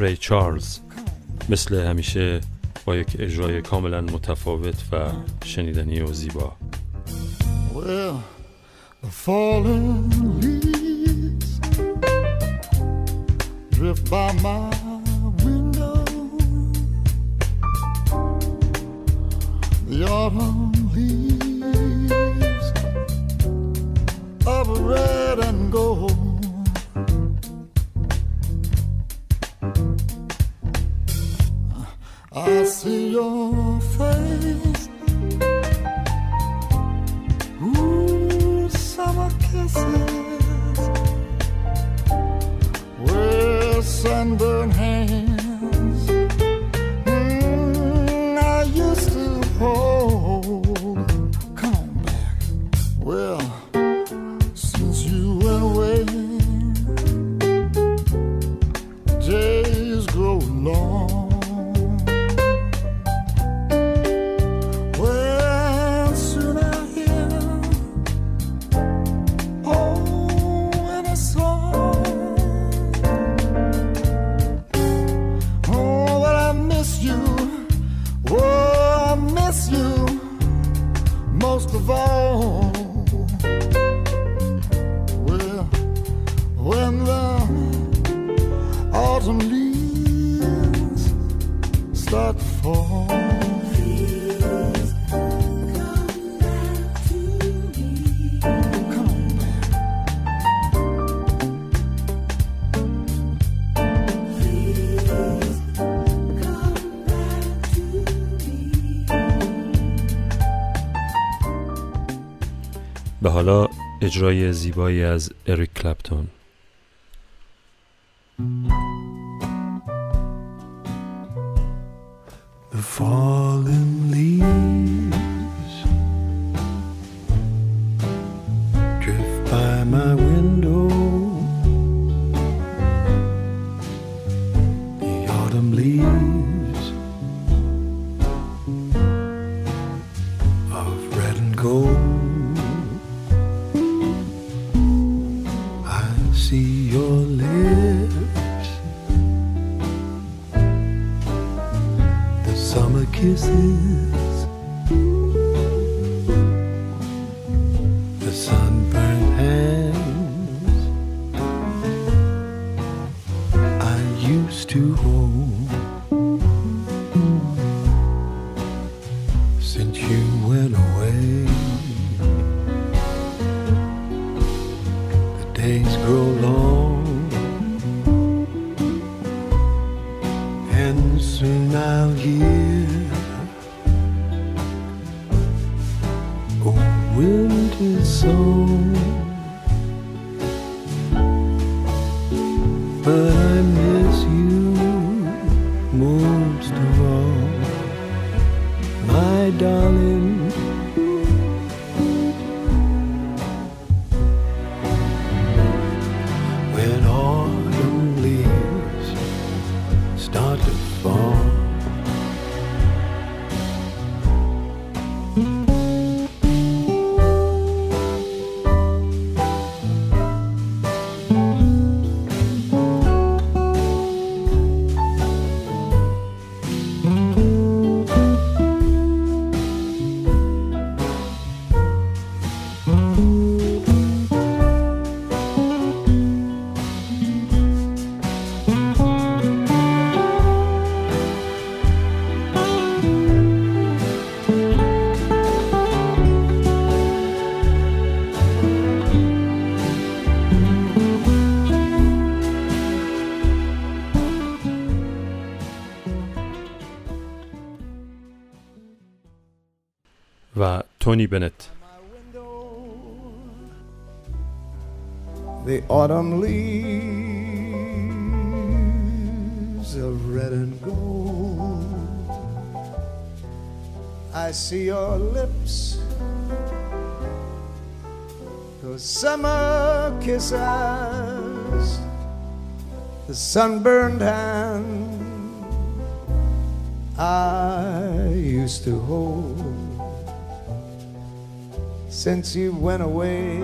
ری چارلز مثل همیشه با یک اجرای کاملا متفاوت و شنیدنی و زیبا well, the Drift by my window. The autumn. See your face. Ooh, summer kisses most of all. Well, when the autumn leaves start to fall. و حالا اجرای زیبایی از اریک کلپتون. The fallen leaves drift by my see your lips. the summer kisses, days grow long. Tony Bennett. The autumn leaves of red and gold. I see your lips, the summer kisses, the sunburned hand I used to hold. Since you went away,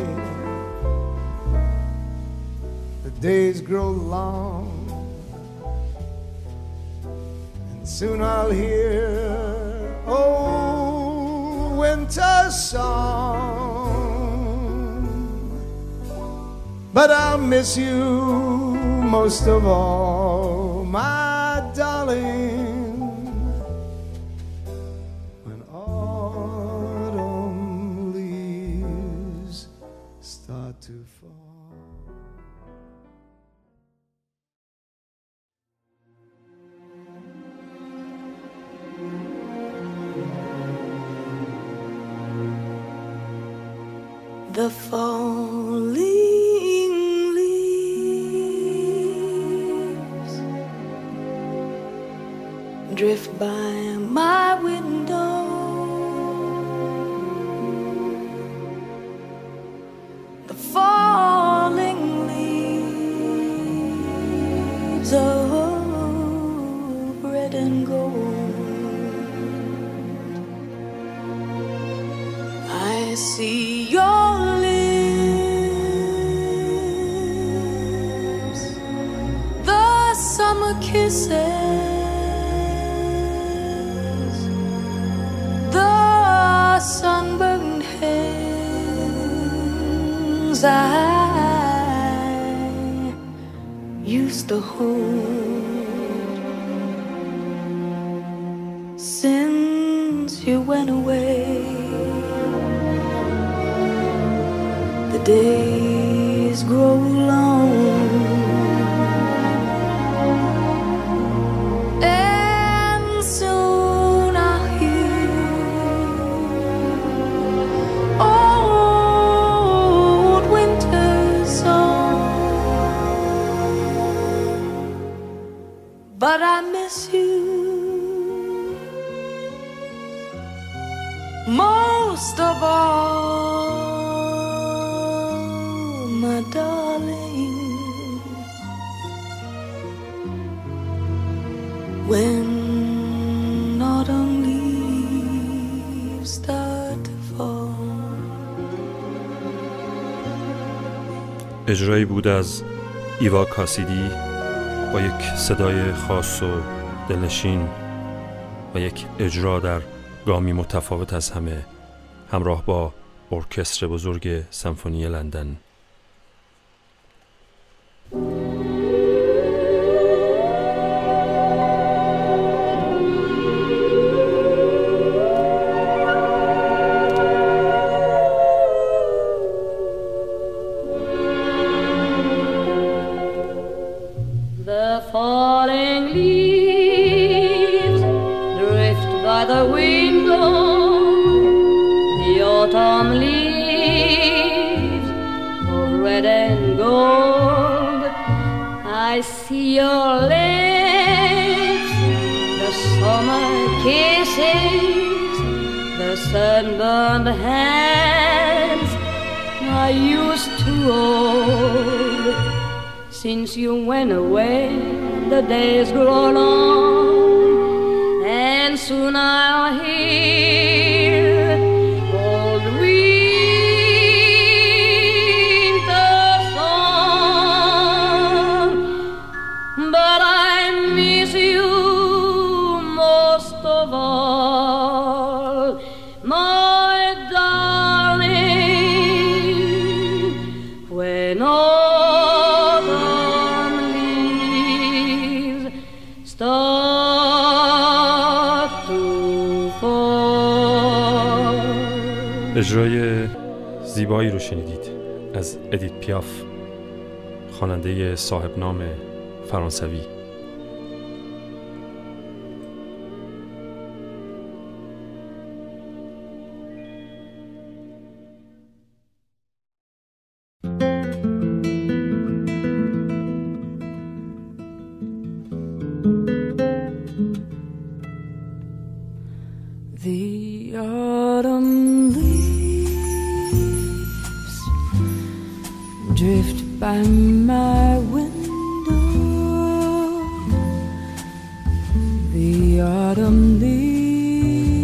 the days grow long and Soon I'll hear old winter song. But I'll miss you most of all, my The falling leaves drift by my window. The falling leaves of red and gold. I see kisses, the sunburned hands I used to hold. Since you went away the days most of all, my darling. When autumn leaves start to fall. اجرایی بود از ایوا کاسیدی با یک صدای خاص و دلنشین و یک اجرا در گامی متفاوت از همه همراه با ارکستر بزرگ سمفونی لندن. Autumn leaves of red and gold. I see your lips, the summer kisses, the sunburned hands I used to hold. Since you went away, the days grow long, and soon I'll hear اجرای زیبایی رو شنیدید از ادیت پیاف خواننده صاحب نام فرانسوی. Drift by my window. The autumn leaves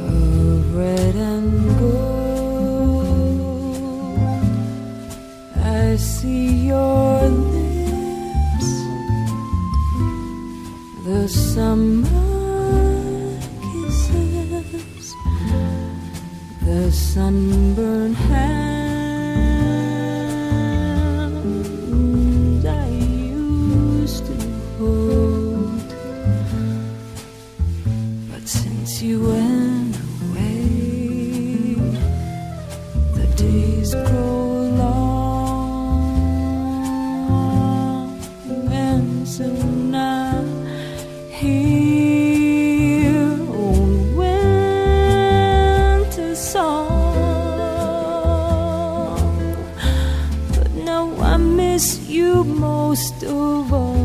of red and gold. I see your lips the summer kisses, the sunburned hands most of all,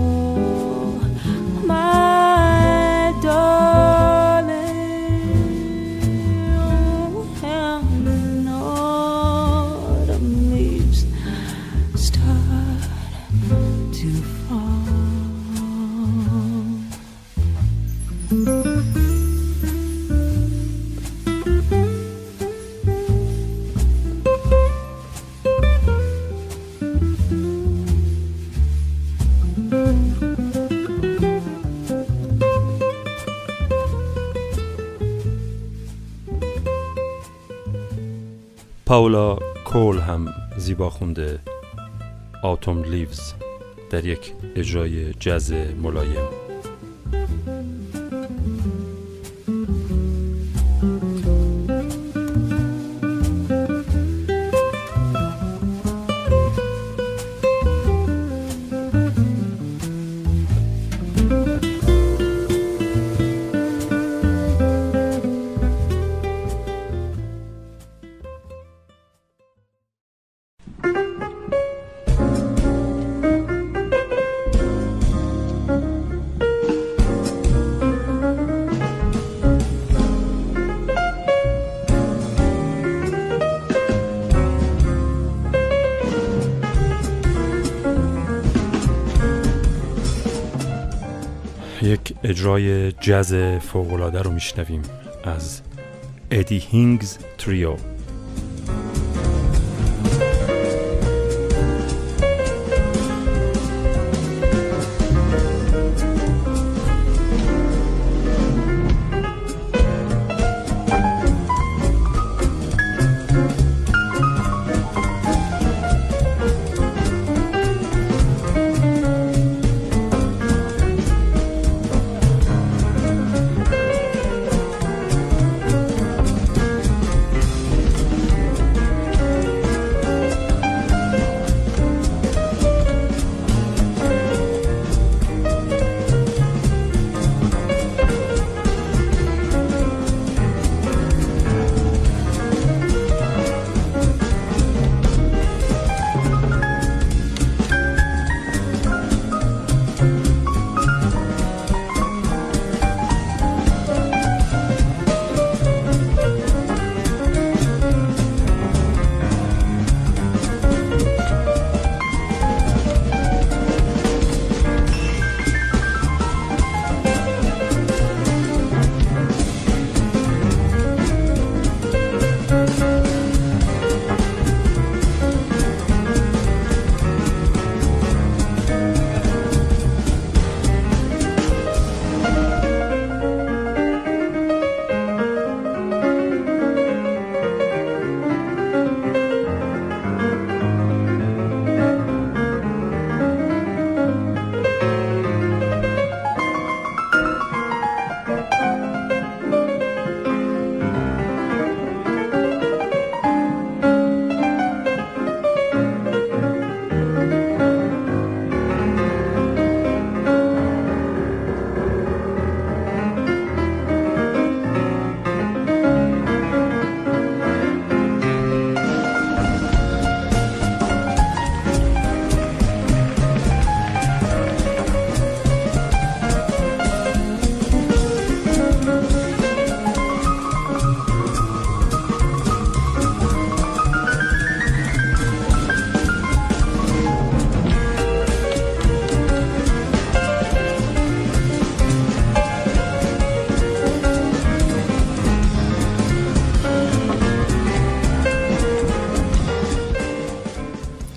پاولا کول هم زیبا خونده آتوم لیوز در یک اجرای جز ملایم. یک اجرای جز فوقالعاده رو میشنویم از ادی هینگز تریو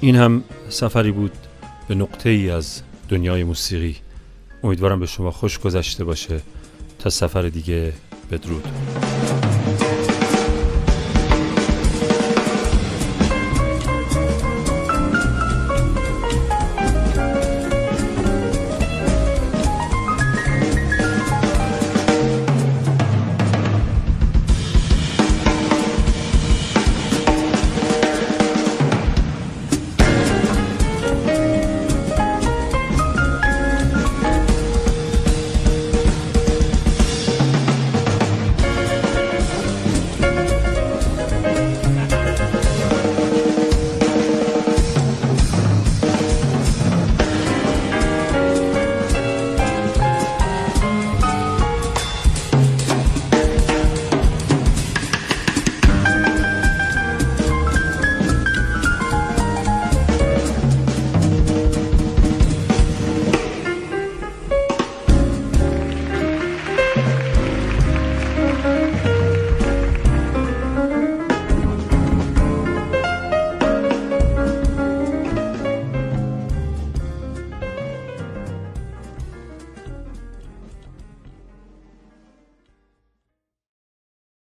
این هم سفری بود به نقطه ای از دنیای موسیقی. امیدوارم به شما خوش گذشته باشه. تا سفر دیگه بدرود.